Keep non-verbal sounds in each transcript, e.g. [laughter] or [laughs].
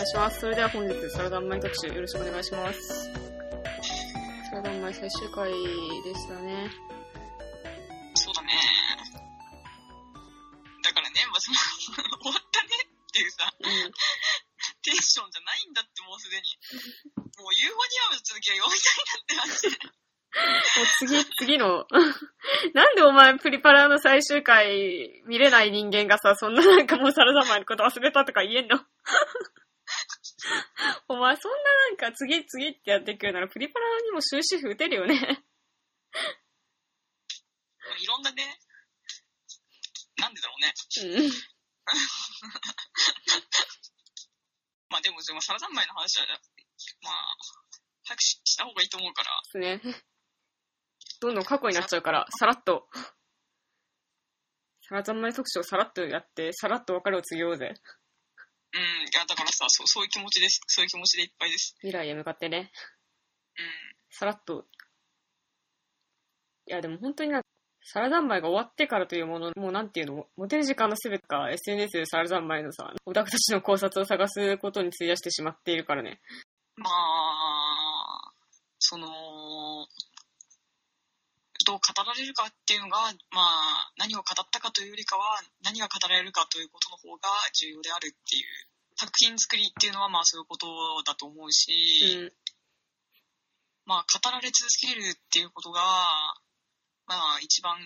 願いします。それでは本日、サラダンマイ特集よろしくお願いします。サラダンマイ最終回でしたね。そうだね。だからね、まあ、その、終わったねっていうさ、うん。テンションじゃないんだって、もうすでに。もうユーフォニアムの続きは読みたいなって話で。もう次、次の、なんでお前プリパラの最終回見れない人間がさ、そんななんかもうサラダンマイのこと忘れたとか言えんの？[laughs] お前そんななんか次次ってやっていくならプリパラにも終止符打てるよね。いろんなね、なんでだろうね。うん。[laughs] まあでも、でもサラダンマイの話は、まあ、早くしした方がいいと思うから、ですね。どんどん過去になっちゃうから、さらっと。サラダンマイ特集をさらっとやって、さらっと別れを告げようぜ。うん、いや、だからさ、そうそういう気持ちです。そういう気持ちでいっぱいです。未来へ向かってね。うん。さらっと。いや、でも本当にな、サラダンマイが終わってからというもの、もうなんていうの、持てる時間のすべてが SNS でサラダンマイのさ、オタクたちの考察を探すことに費やしてしまっているからね。まあ、その、どう語られるかっていうのが、まあ、何を語ったかというよりかは、何が語られるかということの方が重要であるっていう。作品作りっていうのは、まあそういうことだと思うし、うん。まあ語られ続けるっていうことが、まあ一番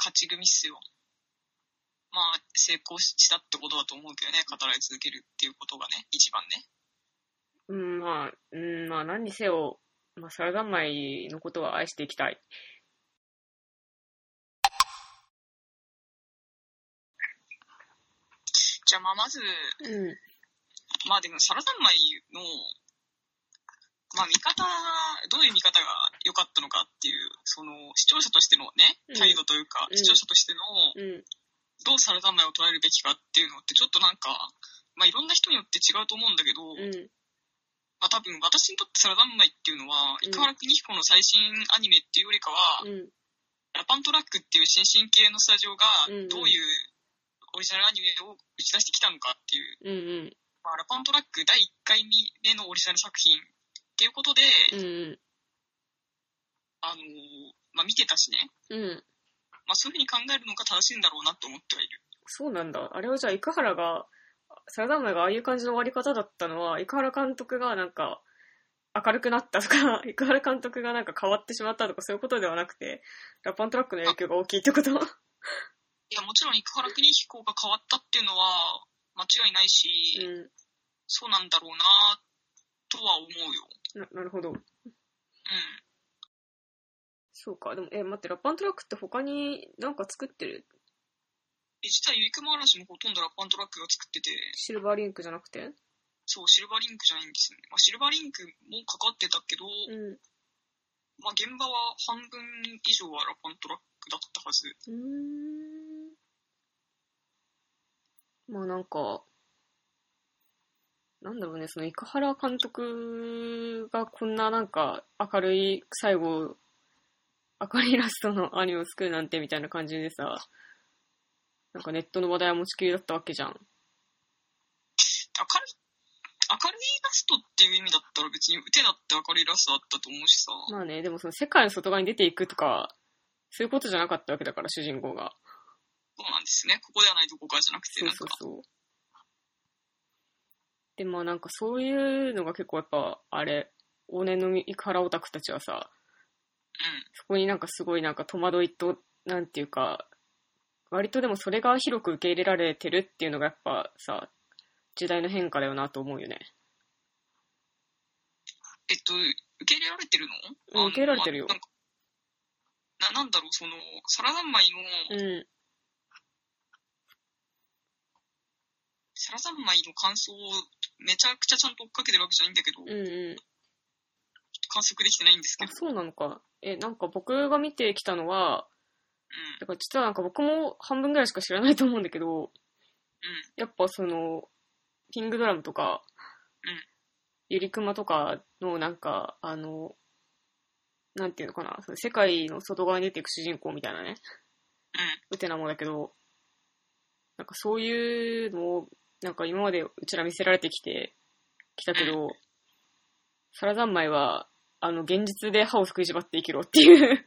勝ち組っすよ。まあ成功したってことだと思うけどね、語られ続けるっていうことがね、一番ね。うん、まあ、うん、まあ何にせよ、まあサラダンマイのことは愛していきたい。じゃあまあまず、うん。まあでもサラダンマイの、まあ見方、どういう見方が良かったのかっていう、その視聴者としてのねうん、態度というか、うん視聴者としての、うん。どうサラダンマイを捉えるべきかっていうのってちょっとなんか、まあいろんな人によって違うと思うんだけど、うん。まあ多分私にとってサラダンマイっていうのは、うん生原邦彦の最新アニメっていうよりかは、うん。ラパントラックっていう新進系のスタジオがどういうオリジナルアニメを打ち出してきたのかっていう、うん。まあ、ラパントラック第1回目のオリジナル作品っていうことで、うん。あのーまあ見てたしね、うん。まあそういうふうに考えるのが正しいんだろうなと思ってはいる。そうなんだ。あれはじゃあ、生原が、サラダンマイがああいう感じの終わり方だったのは、生原監督がなんか、明るくなったとか、[laughs] 生原監督がなんか変わってしまったとか、そういうことではなくて、ラパントラックの影響が大きいってこと？いや、もちろん幾原邦彦が変わったっていうのは間違いないし、うん。そうなんだろうなとは思うよ。な、なるほど。うん。そうか。でも、え、待って、ラパントラックって他になんか作ってる？え実はユリ熊嵐もほとんどラパントラックが作ってて、シルバーリンクじゃなくて？そう、シルバーリンクじゃないんですよね。まあ、シルバーリンクも関わってたけど、うん。まあ、現場は半分以上はラパントラックだったはず。うーん。まあなんか、なんだろうね、その、生原監督がこんななんか明るい最後、明るいラストのアニメを作るなんてみたいな感じでさ、なんかネットの話題は持ちきりだったわけじゃん。明るい、明るいラストっていう意味だったら別に手だって明るいラストだったと思うしさ。まあね、でもその世界の外側に出ていくとか、そういうことじゃなかったわけだから、主人公が。そうなんですね。ここではないどこかじゃなくて、そうなんか、そうそう。で、まあなんかそういうのが結構やっぱ、あれ、往年の生原オタクたちはさ、うん。そこになんかすごいなんか戸惑いと、なんていうか、割とでもそれが広く受け入れられてるっていうのがやっぱさ、時代の変化だよなと思うよね。えっと、受け入れられてるの？うん受け入れられてるよまあなんだろう、その、サラダンマイの、うん。サラダンマイの感想をめちゃくちゃちゃんと追っかけてるわけじゃないんだけど、うんうん。観測できてないんですけあど、、そうなのか。え、なんか僕が見てきたのは、うん。だから実はなんか僕も半分ぐらいしか知らないと思うんだけど、うん。やっぱその、キングドラムとか、うんゆりくまとかのなんか、あの、なんていうのかな、その世界の外側に出ていく主人公みたいなね、うん。うてなもんだけど、なんかそういうのを、なんか今までうちら見せられてきて、きたけど、皿三昧は、あの、現実で歯を食いしばって生きろっていううん。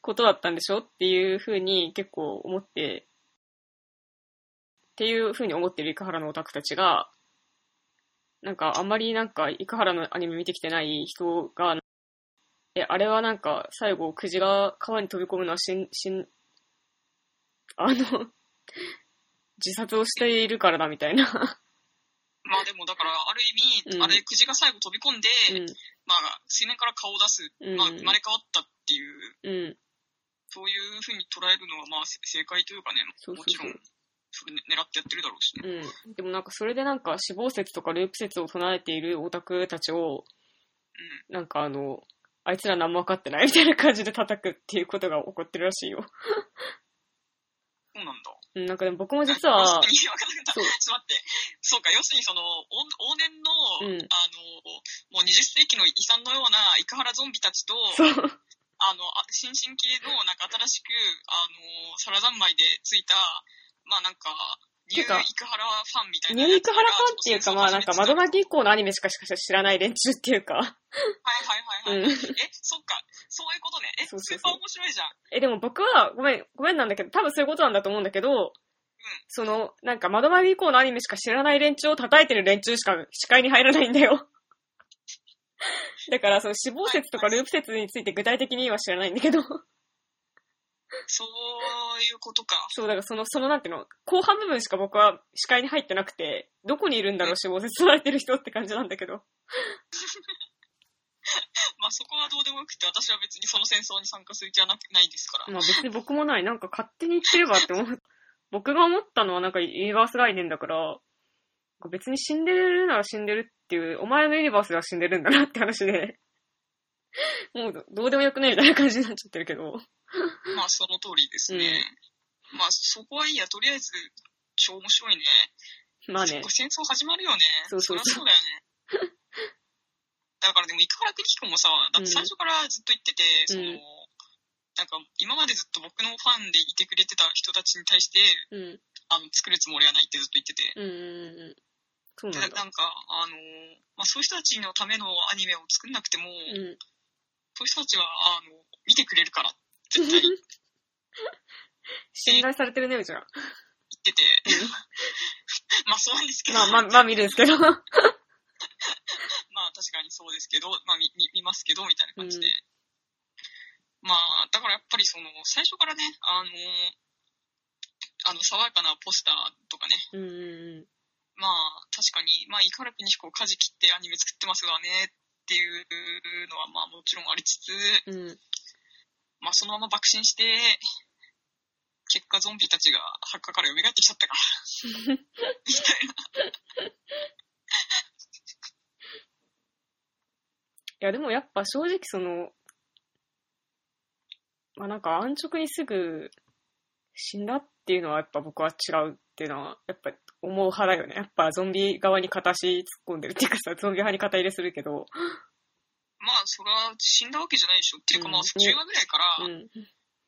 ことだったんでしょっていうふうに結構思って、っていうふうに思ってる生原のオタクたちが、なんかあんまりなんか生原のアニメ見てきてない人が、え、あれはなんか最後クジが川に飛び込むのはしん、しん、あの、自殺をしているからだみたいな。まあでもだから、ある意味、うんあれ、クジが最後飛び込んで、うん、まあ、水面から顔を出す、うんまあ、生まれ変わったっていう、うん、そういうふうに捉えるのは、まあ、せ正解というかね、そうそうそうもちろん、それ狙ってやってるだろうしね。うん。でもなんかそれでなんか死亡説とかループ説を唱えているオタクたちを、なんかあの、あいつら何も分かってないみたいな感じで叩くっていうことが起こってるらしいよ。そうなんだ。うん、なんかでも僕も実は、そう。ちょっと待って。そうか、要するにその、往往年の、うん。あの、もう20世紀の遺産のような生原ゾンビたちと、あの、あ新進系の、なんか新しく、あの、サラ三昧でついた、まあなんか、ニューてか生原ファンみたいなニューイ。クハラファンっていうかまあなんか窓はい巻き以降のアニメしかしか知らない連中っていうか、はいはいはい。うん。え、そっか、そういうことね。え、そうそうそうスーパー面白いじゃん。え、でも僕は、ごめん、ごめんなんだけど、多分そういうことなんだと思うんだけど、その、なんか窓巻き以降のアニメしか知らない連中を叩いてる連中しか [laughs] 視界に入らないんだよ。だから、その死亡説とかループ説について具体的には知らないんだけど、[laughs] そういうことか。そう、だからその、そのなんていうの、後半部分しか僕は視界に入ってなくて、どこにいるんだろう、死亡説取られてる人って感じなんだけど。[laughs] まあそこはどうでもよくて、私は別にその戦争に参加する気はなないですから。まあ別に僕もない。なんか勝手に言ってればって思う。[laughs] 僕が思ったのはなんかユニバース概念だから、別に死んでるなら死んでるっていう、お前のユニバースでは死んでるんだなって話で、[laughs] もうどうでもよくねみたいな感じになっちゃってるけど。まあその通りですね。まあそこはいいや、とりあえず、超面白いね。まあね。戦争始まるよね。そうそうそうりゃそうだよね。[laughs] だからでも、生原邦彦もさ、だって最初からずっと言ってて、その、うんなんか、今までずっと僕のファンでいてくれてた人たちに対して、うん。あの、作るつもりはないってずっと言ってて。うんうんうん。そうでなんだ。なんか、あの、まあ、そういう人たちのためのアニメを作んなくても、うん。そういう人たちは、あの、見てくれるから、絶対。言 [laughs] 信頼されてるね、うちら。ってて、[laughs] まあそうなんですけど、まあまあ、まあ見るんですけど。[laughs] まあ確かにそうですけど、まあ見見見ますけど、みたいな感じで。まあ、だからやっぱりその、最初からね、あの、あの、爽やかなポスターとかね、うんうんまあ確かに、まあ、イカラピにしこ舵切ってアニメ作ってますわね、っていうのはまあもちろんありつつ、うん。うん。まあそのまま爆心して、結果ゾンビたちが墓から蘇ってきちゃったから、みたいな。いや、でもやっぱ正直その、まあなんか安直にすぐ死んだっていうのはやっぱ僕は違うっていうのは、やっぱ思う派だよね。やっぱゾンビ側に片足突っ込んでるっていうかさ、ゾンビ派に肩入れするけど、まあそれは死んだわけじゃないでしょ。っていうかまあうん10話ぐらいから、うん。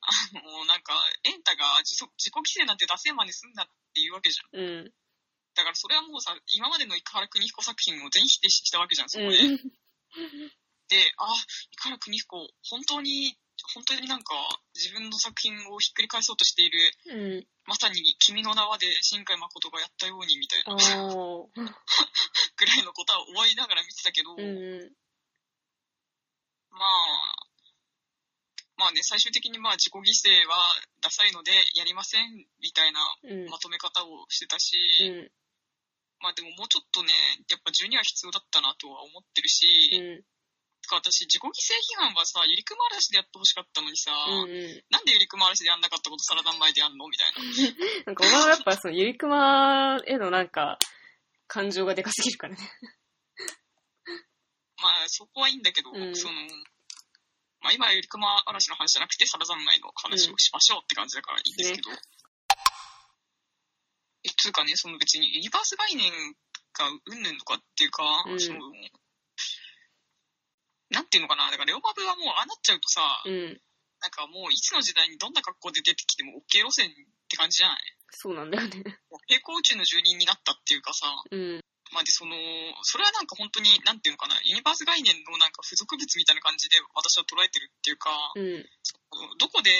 あの、なんか、エンタが自己規制なんて出せんまですんなっていうわけじゃん。うん。だからそれはもうさ、今までの生原邦彦作品を全否定したわけじゃん、そこで。うん。で、あ、生原邦彦、本当に、本当になんか、自分の作品をひっくり返そうとしている、うん。まさに君の名はで新海誠がやったようにみたいな。[laughs] ぐらいのことは思いながら見てたけど、うん。まあ、まあね、最終的にまあ自己犠牲はダサいのでやりませんみたいなうん。まとめ方をしてたし、うん。まあでももうちょっとね、やっぱ12は必要だったなとは思ってるし、か私自己犠牲批判はさ、ゆりくま嵐でやってほしかったのにさ、うん。うん。なんでゆりくま嵐でやんなかったことサラダン前でやんの？みたいな。[laughs] なんか、お前はやっぱその、ゆりくまへのなんか、感情がでかすぎるからね。[laughs] まあそこはいいんだけど、うんその、まあ今はゆりくま嵐の話じゃなくてサラダン前の話をしましょうって感じだからいいんですけど。え、つうかね、その別にユニバース概念がうんぬんとかっていうか、うんその、なんていうのかな、だからレオマブはもうああなっちゃうとさ、うん。なんかもういつの時代にどんな格好で出てきても OK 路線って感じじゃない？そうなんだよね。平行宇宙の住人になったっていうかさ、うん。まあで、その、それはなんか本当に、なんていうのかな、ユニバース概念のなんか付属物みたいな感じで私は捉えてるっていうか、うん。どこで、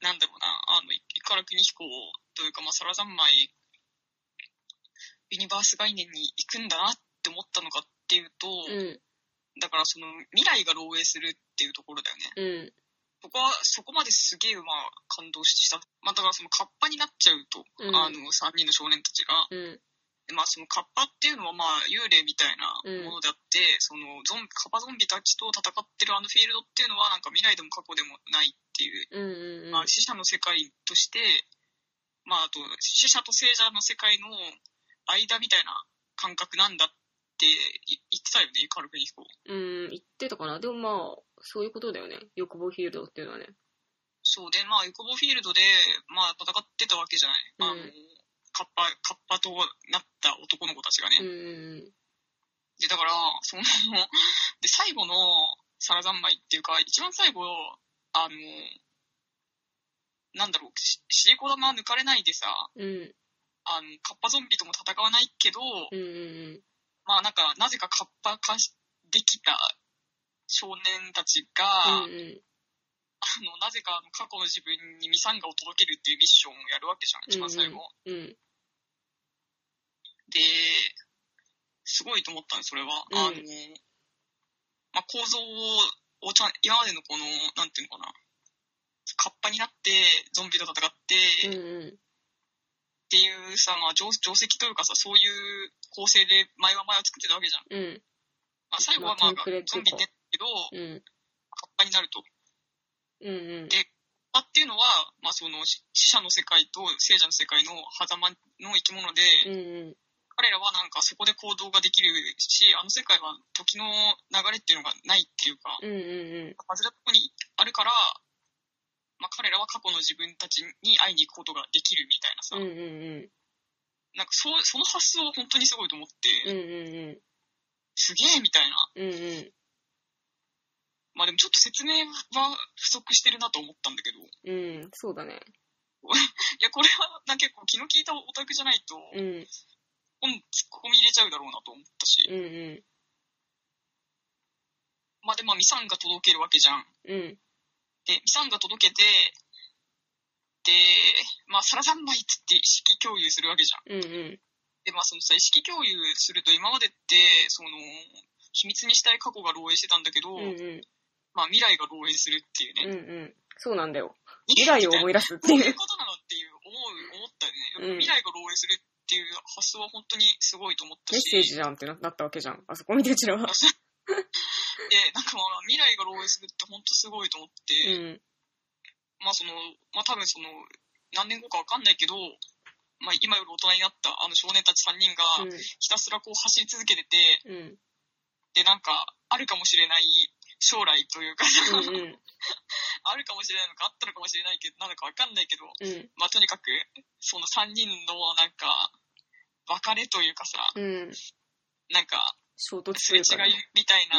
なんだろうな、あの、イカラクニヒコというか、まあ、サラザンマイ、ユニバース概念に行くんだなって思ったのかっていうと、うん。だからその、未来が漏洩するっていうところだよね。うん。そこは、そこまですげえ、まあ、感動した。まあ、だからその、カッパになっちゃうと、うんあの、3人の少年たちが、うん。でまあ、そのカッパっていうのは、まあ、幽霊みたいなものであって、そのゾンビ、カッパゾンビたちと戦ってるあのフィールドっていうのは、なんか未来でも過去でもないっていう、うん。うん。まあ、死者の世界として、まあ、あと、死者と生者の世界の間みたいな感覚なんだってい言ってたよね、カルベニヒコ。うん。言ってたかな。でもまあ、そういうことだよね。欲望フィールドっていうのはね。そうで、まあ、横棒フィールドで、まあ、戦ってたわけじゃない。あのうん、カッパ、カッパとなった男の子たちがね。うん。で、だから、その、[laughs] で、最後のサラ三昧っていうか、一番最後、あの、なんだろう、しシリコ玉抜かれないでさ、うん。あの、カッパゾンビとも戦わないけど、うん。うん。まあなんか、なぜかカッパ化しできた少年たちが、うん。あの、なぜかあの過去の自分にミサンガを届けるっていうミッションをやるわけじゃん、一番最後。うん。で、すごいと思ったんです、それは。うんあの、まあ、構造を、ちゃん今までのこの、なんていうのかな、カッパになって、ゾンビと戦って、うん。っていうさ、まあ定、定石というかさ、そういう構成で前は前は作ってたわけじゃん。うん。まあ、最後はまあ、ゾンビ出るけど、うん。カッパになると。うん。うん。カッパっていうのは、まあ、その、し死者の世界と生者の世界の狭間の生き物で、うん。彼らはなんかそこで行動ができるし、あの世界は時の流れっていうのがないっていうか、うん。うん。外れたとこにあるから、まあ、彼らは過去の自分たちに会いに行くことができるみたいなさ、うん。うん。なんかそうその発想は本当にすごいと思って、うん。うん。すげえみたいな。うん。うん。まあでもちょっと説明は不足してるなと思ったんだけど、いうん。そうだね。[laughs] や、これはな結構気の利いたオタクじゃないと、うん。本ツッコミ入れちゃうだろうなと思ったし、うん。うん。まあでもミサンが届けるわけじゃん。うん。で、ミサンが届けて、で、まあ、サラ三昧っつって意識共有するわけじゃん。うん。うん。で、まあ、そのさ、意識共有すると今までって、その、秘密にしたい過去が漏洩してたんだけど、うん。うん。まあ、未来が漏洩するっていうね。うん。うん。そうなんだよ。未来を思い出すってこういう。いうことなのっていう思う、思ったよね。うん未来が漏洩するっていう発想は本当にすごいと思ったし。メッセージじゃんってななったわけじゃん。あそこ見てうちらは。[laughs] で、なんかまあ、未来が漏洩するって本当すごいと思って、うん。まあその、まあ多分その、何年後かわかんないけど、まあ今より大人になったあの少年たち3人が、ひたすらこう走り続けてて、うん。うん。で、なんか、あるかもしれない将来というか、うん。うん。[laughs] あるかもしれないのか、あったのかもしれないけど、なのかわかんないけど、うん。まあとにかく、その3人のなんか、別れというかさ、うん。なんか、衝突すれ違い。みたいな、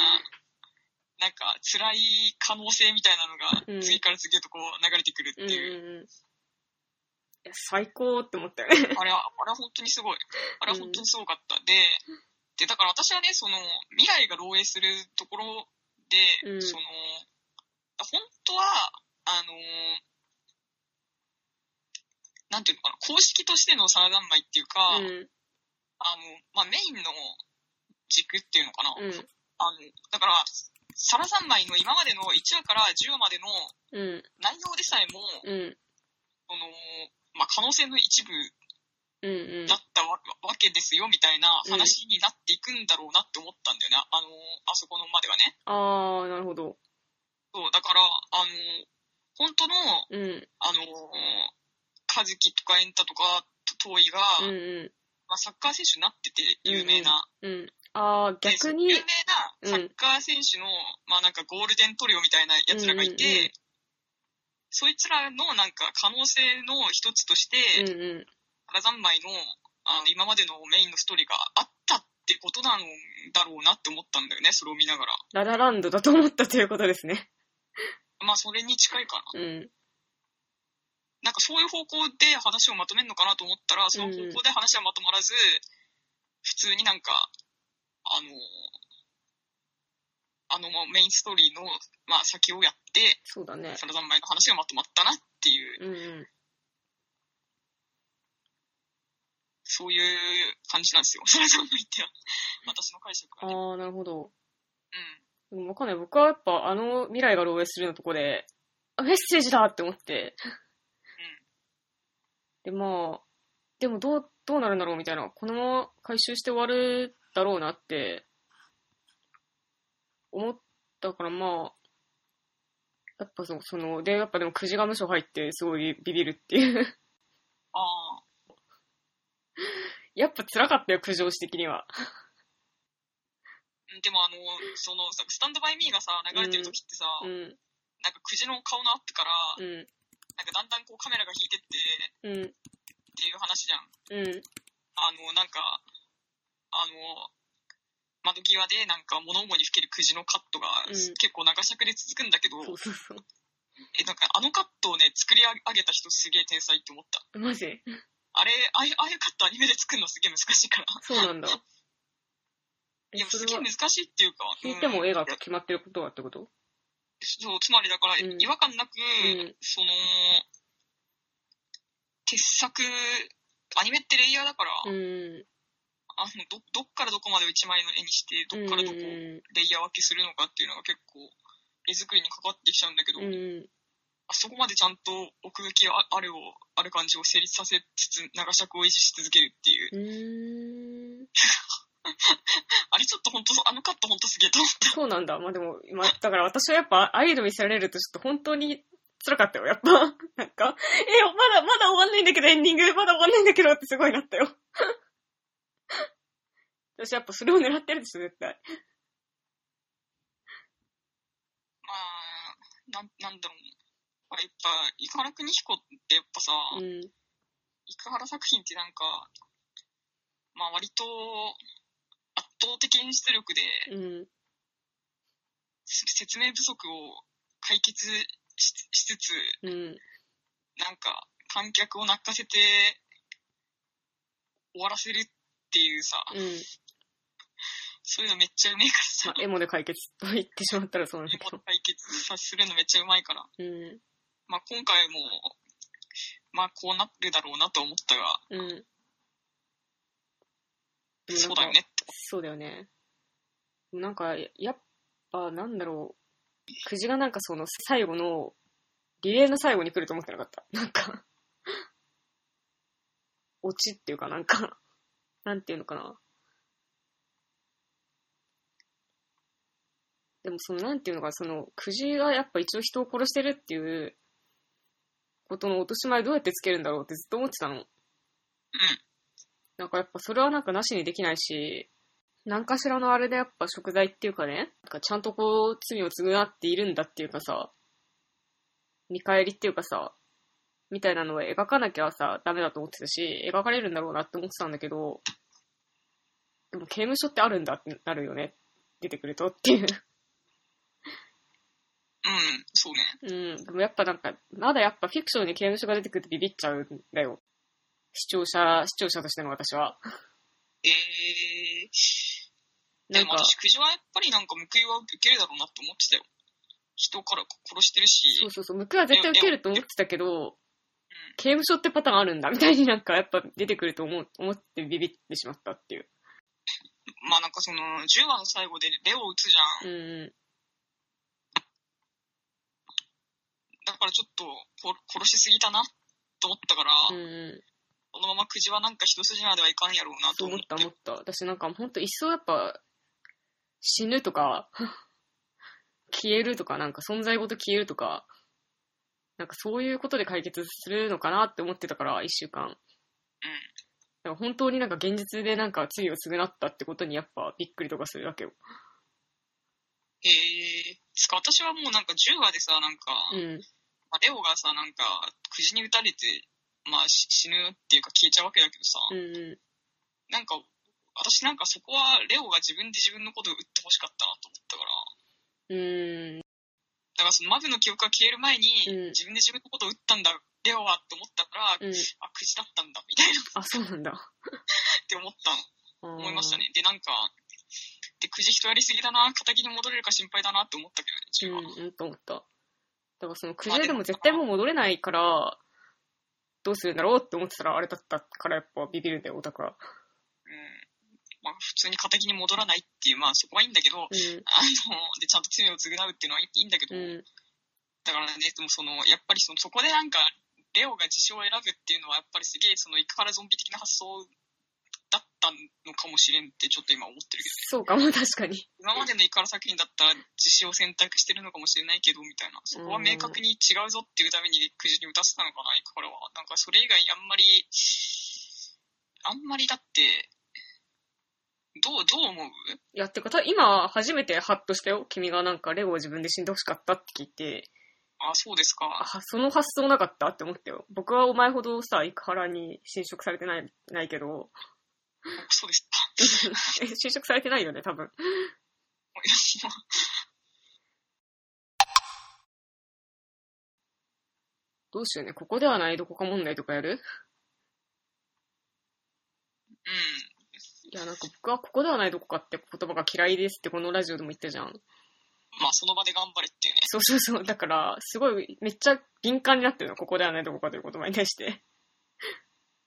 なんか、辛い可能性みたいなのうんが、次から次へとこう流れてくるってうんいう。うんうん。いや、最高って思ったよね。あれは、あれは本当にすごい。あれは本当にすごかった。で、で、だから私はね、その、未来が漏洩するところで、うんその、本当は、あの、なんていうのかな、公式としてのサラダンマイっていうか、うん。あの、まあ、メインの軸っていうのかな。うん。あの、だから、サラ三昧の今までの1話から10話までのうん。内容でさえも、うん。その、まあ、可能性の一部だ。ったわわけですよ、みたいな話になっていくんだろうなって思ったんだよね。あの、あそこのまではね。あー、なるほど。そう、だから、あの、本当の、うん。あの、カズキとかエンタとか、トーイが、うん。うん。まあ、サッカー選手になってて、有名な。うん。あー、で逆に有、名なサッカー選手の、まあなんかゴールデントリオみたいなやつらがいて、うんうんうんそいつらのなんか可能性の一つとして、うんうん。原三昧のあの今までのメインのストーリーがあったってことなんだろうなって思ったんだよね、それを見ながら。ララランドだと思ったということですね。まあそれに近いかな。うん。なんかそういう方向で話をまとめるのかなと思ったら、その方向で話はまとまらず、普通になんか、あの、あのメインストーリーの、まあ、先をやって、そうだね。サラダンマイの話がまとまったなっていう、うんうん。そういう感じなんですよ。サラダンマイっては。[laughs] 私の解釈はね。ああ、なるほど。うん。でもわかんない。僕はやっぱあの未来が漏洩するのとこで、あ、メッセージだって思って。で、まあ、でもどう、どうなるんだろうみたいな。このまま回収して終わるだろうなって、思ったからまあ、やっぱそその、で、やっぱでもくじが無償入ってすごいビビるっていう。ああ、[laughs] やっぱ辛かったよ、苦情史的には。うんでもあの、その、さスタンドバイミーがさ、流れてる時ってさ、うん、なんかくじの顔のアップから、うん、なんかだんだんこうカメラが引いてってうん、っていう話じゃん。うん、あの、なんか、あの、窓際でなんか物思いにふけるくじのカットが、うん結構長尺で続くんだけど、そうそうそえ、なんかあのカットをね、作り上げた人すげえ天才って思った。う。マジ？あれ、ああいうああいうカットアニメで作るのすげえ難しいから。そうなんだ。[laughs] えいや、すげえ難しいっていうか。引いても絵がうん決まってることはってこと？そう、つまりだから、うん違和感なく、んその、傑作、アニメってレイヤーだから、うん。あのど、どっからどこまでを一枚の絵にして、どっからどこをうんレイヤー分けするのかっていうのが結構、絵作りにかかってきちゃうんだけど、うん。あそこまでちゃんと奥行きああるを、ある感じを成立させつつ、長尺を維持し続けるっていう。う。[laughs] あれちょっと本当あのカット本当すげえと思った。そうなんだ。まあでも、まあ、だから私はやっぱアイドル見せられるとちょっと本当に辛かったよ、やっぱ。[laughs] なんか、え、まだ、まだ終わんないんだけど、エンディング、まだ終わんないんだけどってすごいなったよ。私やっぱそれを狙ってるでしょ、絶対。まあ、なん、なんだろう。やっぱ、井原邦彦ってやっぱさ、うん。生原作品ってなんか、まあ割と圧倒的演出力で、うん。す説明不足を解決ししつつ、うん。なんか観客を泣かせて終わらせるっていうさ、うん。そういうのめっちゃうめえからさまあ、、エモで解決と言ってしまったらそうなんだけど。解決さするのめっちゃうまいから、うん。まあ今回も、まあこうなるだろうなと思ったが、うん。そうだよね。そうだよね。なんか、やっぱ、なんだろう。くじがなんかその最後の、リレーの最後に来ると思ってなかった。なんか、[laughs] オチっていうかなんか、なんていうのかな。でもその、なんていうのか、その、くじがやっぱ一応人を殺してるっていうことの落とし前どうやってつけるんだろうってずっと思ってたの。なんかやっぱそれはなんかなしにできないし、何かしらのあれでやっぱ食材っていうかね、なんかちゃんとこう罪を償っているんだっていうかさ、見返りっていうかさ、みたいなのを描かなきゃさ、ダメだと思ってたし、描かれるんだろうなって思ってたんだけど、でも刑務所ってあるんだってなるよね。出てくるとっていう。うん、そうね。うん。でもやっぱなんか、まだやっぱフィクションに刑務所が出てくるとビビっちゃうんだよ。視聴者、視聴者としての私は。えー、なんか、でも私、クジはやっぱりなんか報いは受けるだろうなって思ってたよ。人から殺してるし、そうそうそう、向くは絶対受けると思ってたけどうん、刑務所ってパターンあるんだ、みたいになんかやっぱ出てくると思う思ってビビってしまったっていう。まあなんかその、10話の最後でレオを撃つじゃん。うんだからちょっとこ殺しすぎたなと思ったから、うん。うんこのままクジはなんか一筋縄ではいかんやろうなと思っ。た思った。私なんかほんと一層やっぱ死ぬとか、[laughs] 消えるとか、なんか存在ごと消えるとか、なんかそういうことで解決するのかなって思ってたから、一週間。だから本当になんか現実でなんか罪を償ったってことにやっぱびっくりとかするわけよ。へえつか私はもうなんか10話でさ、なんか、うん。まあレオがさ、なんか、クジに撃たれて、まあし死ぬっていうか消えちゃうわけだけどさ、うんうん。なんか、私なんかそこはレオが自分で自分のことを撃ってほしかったなと思ったから、うん。だからそのマブの記憶が消える前に、うん自分で自分のことを撃ったんだ、レオはって思ったから、うん。あ、クジだったんだ、みたいなあ、そうなんだ。って思ったの。思いましたね。で、なんか、で、くじ人やりすぎだな、敵に戻れるか心配だなって思ったけどね、自分は。うん、うんと思った。だからその、クジでも絶対もう戻れないから、どうするんだろうって思ってたら、あれだったからやっぱビビるんだよ、オタクは。うん。まあ、普通に敵に戻らないっていう、まあ、そこはいいんだけど、うあの、で、ちゃんと罪を償うっていうのはいいんだけど、ん。うん。だからね、でもその、やっぱりその、そこでなんか、レオが自称を選ぶっていうのは、やっぱりすげえ、その、イカラゾンビ的な発想だったのかもしれんって、ちょっと今思ってるけど、そうかも、確かに。今までのイカラ作品だったら、自主を選択してるのかもしれないけど、みたいな。そこは明確に違うぞっていうためにくじに打たせたのかな、イカラは。なんか、それ以外あんまり、あんまりだって、どう、どう思う？いや、ってか、た今、初めてハッとしたよ。君がなんか、レゴを自分で死んでほしかったって聞いて、あ、そうですか。あ、その発想なかったって思ったよ。僕はお前ほどさ、生原に侵食されてない、ないけど、[laughs] そうですか。[laughs] え侵食されてないよね、多分。[laughs] どうしようね。ここではないどこか問題とかやる？うん。いや、なんか僕はここではないどこかって言葉が嫌いですってこのラジオでも言ったじゃん。まあ、その場で頑張れっていうね。そうそうそう。だから、すごい、めっちゃ敏感になってるの。ここではないどこかという言葉に対して。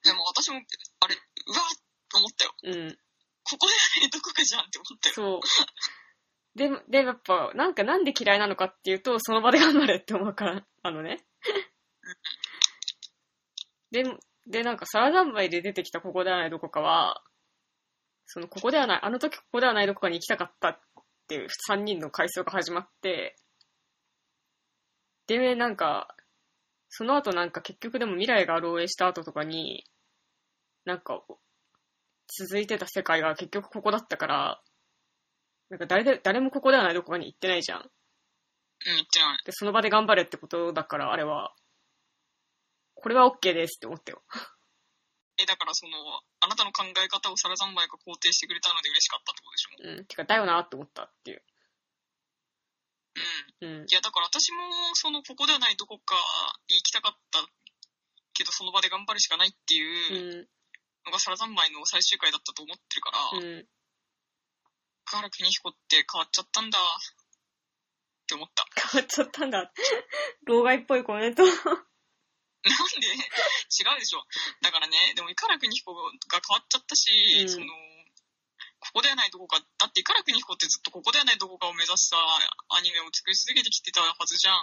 でも私も、あれ、うわっと思ったよ。うん。ここでどこかじゃんって思ったよ。そう。で、で、やっぱ、なんかなんで嫌いなのかっていうと、その場で頑張れって思うから、あのね。で、で、なんか、サラダンバイで出てきたここではないどこかは、その、ここではない、あの時ここではないどこかに行きたかったっていう3人の回想が始まって、で、なんか、その後なんか結局でも未来が漏洩した後とかに、なんか、続いてた世界が結局ここだったから、なんか誰で、誰もここではないどこかに行ってないじゃん。うん、言ってない。で、その場で頑張れってことだから、あれは、これは OK ですって思ったよ。[laughs] え、だからその、あなたの考え方をサラザンバイが肯定してくれたので嬉しかったってことでしょ？うん。てか、だよなって思ったっていう。うん。うんい。や、だから私も、その、ここではないどこかに行きたかったけど、その場で頑張るしかないってう。いうんのがサラザンバイの最終回だったと思ってるから、うん。福原邦彦って変わっちゃったんだって思った。変わっちゃったんだ。老害っぽいコメント。なんで？違うでしょ。だからね、でも、イカラ邦彦が変わっちゃったし、うんその、ここではないどこか、だってイカラ邦彦ってずっとここではないどこかを目指すさ、アニメを作り続けてきてたはずじゃん。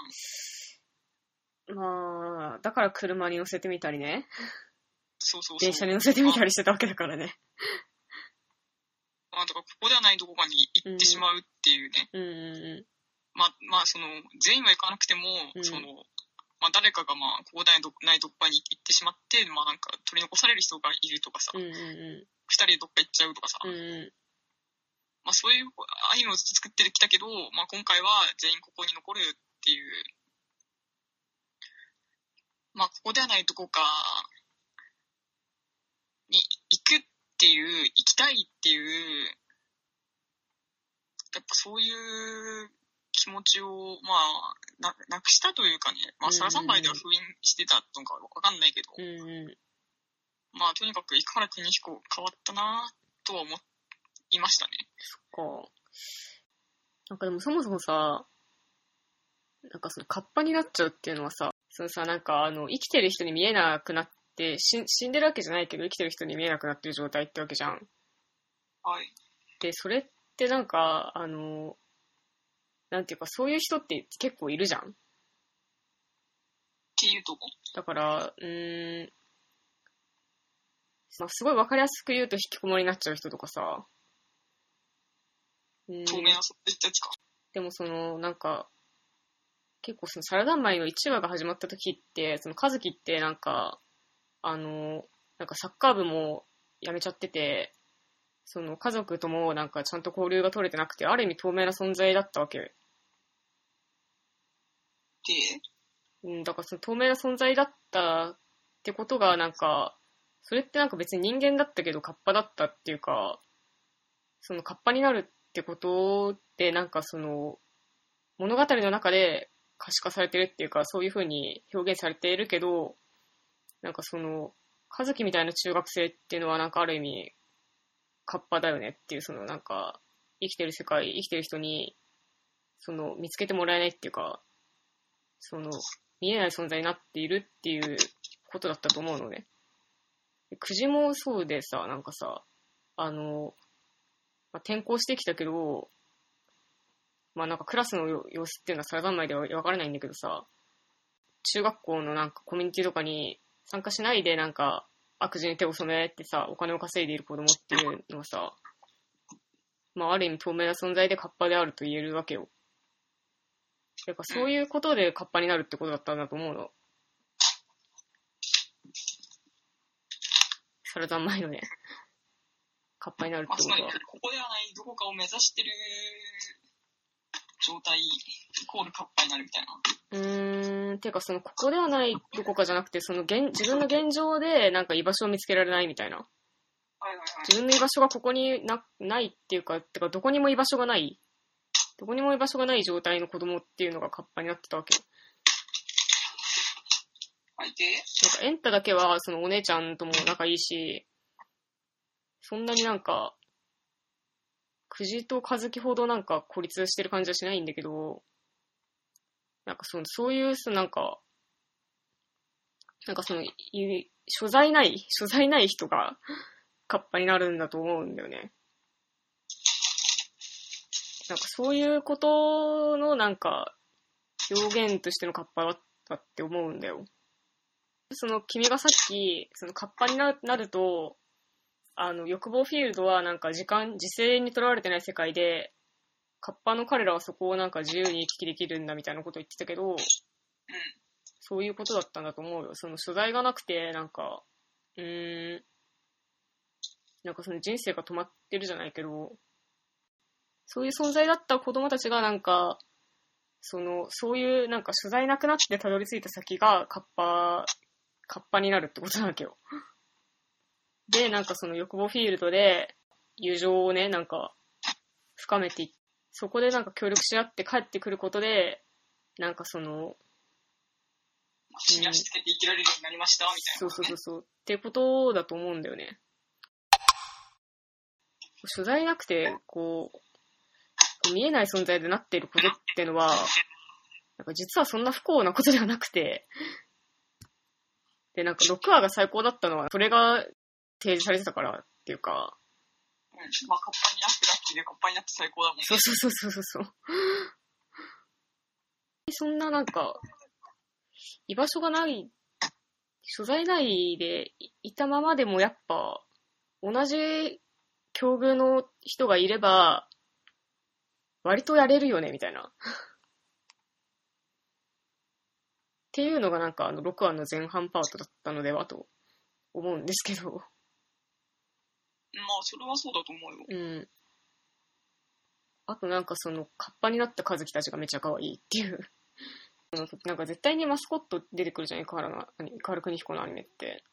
まあ、だから車に乗せてみたりね。そうそうそう。電車に乗せてみたりしてたわけだからね。まあ、だからここではないどこかに行ってしまうっていうね。うんうんまあ、まあ、その、全員は行かなくても、うんその、まあ、誰かがまあ、ここではないどこかに行ってしまって、まあ、なんか取り残される人がいるとかさ、二、うん人でどっか行っちゃうとかさ、うん。うんまあ、そういうアニメをずっと作ってきたけど、まあ、今回は全員ここに残るっていう、まあ、ここではないどこかに行くっていう、行きたいっていう、やっぱそういう気持ちを、まあ、ななくしたというかね、まあ、うんサラサンバイでは封印してたのかわかんないけど、うん。うんうん。まあ、とにかく、生原邦彦変わったなとは思いましたね。か。なんかでもそもそもさ、なんかそのカッパになっちゃうっていうのはさ、そのさ、なんかあの、生きてる人に見えなくなって、死ん死んでるわけじゃないけど生きてる人に見えなくなってる状態ってわけじゃん。はい。で、それってなんか、あの、なんていうかそういう人って結構いるじゃん。っていうとこ？だから、うーん、まあ、すごいわかりやすく言うと引きこもりになっちゃう人とかさ、うーん透明やつか？でもその、なんか、結構そのサラダンマイの1話が始まった時って、その和樹ってなんか、あの、なんかサッカー部も辞めちゃってて、その家族ともなんかちゃんと交流が取れてなくて、ある意味透明な存在だったわけ。で、うん、だからその透明な存在だったってことがなんか、それってなんか別に人間だったけどカッパだったっていうか、そのカッパになるってことってなんかその物語の中で可視化されてるっていうかそういう風に表現されているけど、なんかその、和樹みたいな中学生っていうのはなんかある意味、カッパだよねっていう、そのなんか、生きてる世界、生きてる人に、その、見つけてもらえないっていうか、その、見えない存在になっているっていうことだったと思うのね。くじもそうでさ、なんかさ、あの、まあ、転校してきたけど、まあなんかクラスの様子っていうのはサラダンマイでは分からないんだけどさ、中学校のなんかコミュニティとかに参加しないでなんか悪事に手を染めってさ、お金を稼いでいる子供っていうのはさ、まあある意味透明な存在でカッパであると言えるわけよ。やっぱそういうことでカッパになるってことだったんだと思うの。サラダンマイのね、カッパになるってまあ、つまり、ことは。ここではないどこかを目指してる状態、イコールカッパになるみたいな。うーん、てかその、ここではないどこかじゃなくて、その現、自分の現状でなんか居場所を見つけられないみたいな。はいはいはい。自分の居場所がここにな、ないっていうか、てかどこにも居場所がない。どこにも居場所がない状態の子供っていうのがカッパになってたわけなんかエンタだけはそのお姉ちゃんとも仲いいし、そんなになんか、くじとかずきほどなんか孤立してる感じはしないんだけど、なんかその、そういう、そのなんか、なんかその、所在ない、所在ない人がカッパになるんだと思うんだよね。なんかそういうことのなんか、表現としてのカッパだったって思うんだよ。その君がさっき、そのカッパになると、あの、欲望フィールドはなんか時間、時勢にとらわれてない世界で、カッパの彼らはそこをなんか自由に行き来できるんだみたいなこと言ってたけど、そういうことだったんだと思うよ。その所在がなくて、なんか、うーん、なんかその人生が止まってるじゃないけど、そういう存在だった子供たちがなんか、その、そういうなんか所在なくなってたどり着いた先がカッパ、カッパになるってことなわけよ。で、なんかその欲望フィールドで友情をね、なんか深めていそこでなんか協力し合って帰ってくることで、なんかその、まあ、地に足つけて生きられるようになりました、みたいな、そうそうそうそう。ってことだと思うんだよね。所在なくて、こう、見えない存在でなっていることってのは、なんか実はそんな不幸なことではなくて、で、なんか6話が最高だったのは、それが提示されてたからっていうか、うん。まあ、カッパになってラッキーでカッパになって最高だもんね。そうそうそうそうそうそんななんか、居場所がない、所在ないでいたままでもやっぱ、同じ境遇の人がいれば、割とやれるよね、みたいな。っていうのがなんかあの6話の前半パートだったのではと思うんですけど。まあ、それはそうだと思うよ。うん。あとなんかその、カッパになった和樹たちがめっちゃ可愛いっていう。[laughs] そのなんか絶対にマスコット出てくるじゃん、イカハラの、何イカハラ邦彦のアニメって。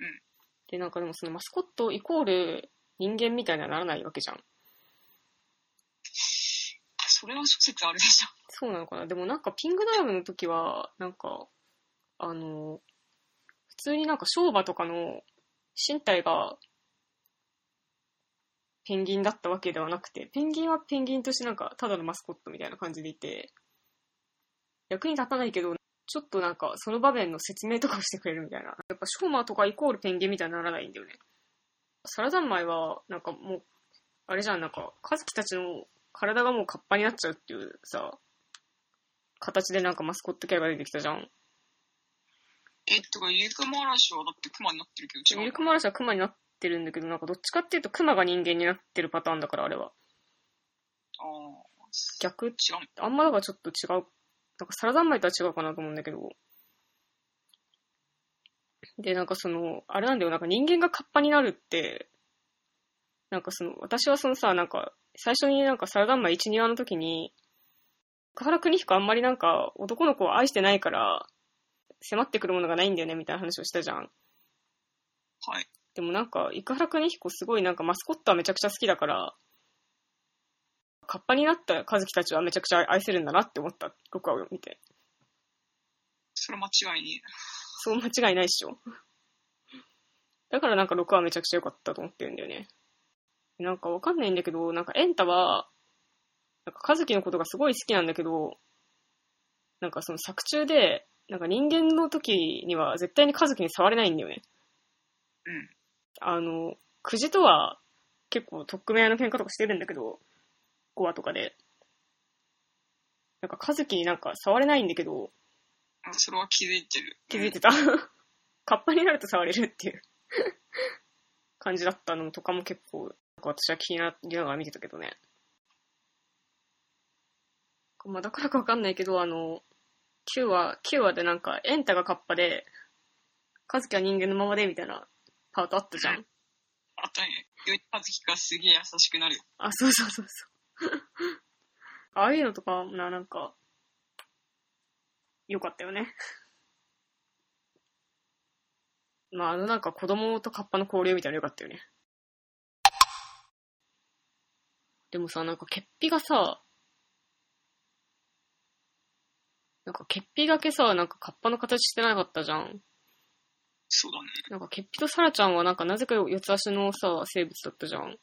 うん。で、なんかでもそのマスコットイコール人間みたいにはならないわけじゃん。それは諸説あるでしょ。そうなのかなでもなんかピングドラムの時は、なんか、あの、普通になんか商馬とかの身体がペンギンだったわけではなくて、ペンギンはペンギンとしてなんかただのマスコットみたいな感じでいて、役に立たないけど、ちょっとなんかその場面の説明とかをしてくれるみたいな。やっぱショーマーとかイコールペンギンみたいにならないんだよね。サラダンマイは、なんかもう、あれじゃん、なんか、カズキたちの体がもうカッパになっちゃうっていうさ、形でなんかマスコットキャラが出てきたじゃん。え、とか、ゆうくま嵐はだってクマになってるけど違う。ミルクマラシはクマになってるんだけど、なんかどっちかっていうとクマが人間になってるパターンだから、あれは。ああ、逆、違う。あんまだからちょっと違う。なんかサラダンマイとは違うかなと思うんだけど。で、なんかその、あれなんだよ、なんか人間がカッパになるって、なんかその、私はそのさ、なんか、最初になんかサラダンマイ1、2話の時に、河原邦彦あんまりなんか男の子を愛してないから、迫ってくるものがないんだよね、みたいな話をしたじゃん。はい。でもなんか、生原邦彦すごいなんかマスコットはめちゃくちゃ好きだから、カッパになった和樹たちはめちゃくちゃ愛せるんだなって思った、6話を見て。それ間違いねそう間違いないっしょ。だからなんか6話めちゃくちゃ良かったと思ってるんだよね。なんかわかんないんだけど、なんかエンタは、なんか和樹のことがすごい好きなんだけど、なんかその作中で、なんか人間の時には絶対に和樹に触れないんだよね。うん。あの、クジとは結構特命の喧嘩とかしてるんだけど、5話とかで。なんか和樹になんか触れないんだけど、あそれは気づいてる。気づいてた。[laughs] カッパになると触れるっていう [laughs] 感じだったのとかも結構、なんか私は気になりながら見てたけどね。まあ、だからかわかんないけど、あの、9話、9話でなんか、エンタがカッパで、カズキは人間のままでみたいなパートあったじゃん。あとね、ゆいかずきがすげえ優しくなるよ。あ、そうそうそうそう。[laughs] ああいうのとかな、なんか、よかったよね。[laughs] まあ、あのなんか子供とカッパの交流みたいなのよかったよね。でもさ、なんか、ケッピがさ、なんか、ケッピだけさ、なんかカッパの形してなかったじゃん。そうだね。なんか、ケッピとサラちゃんはなんか、なぜか四つ足のさ、生物だったじゃん。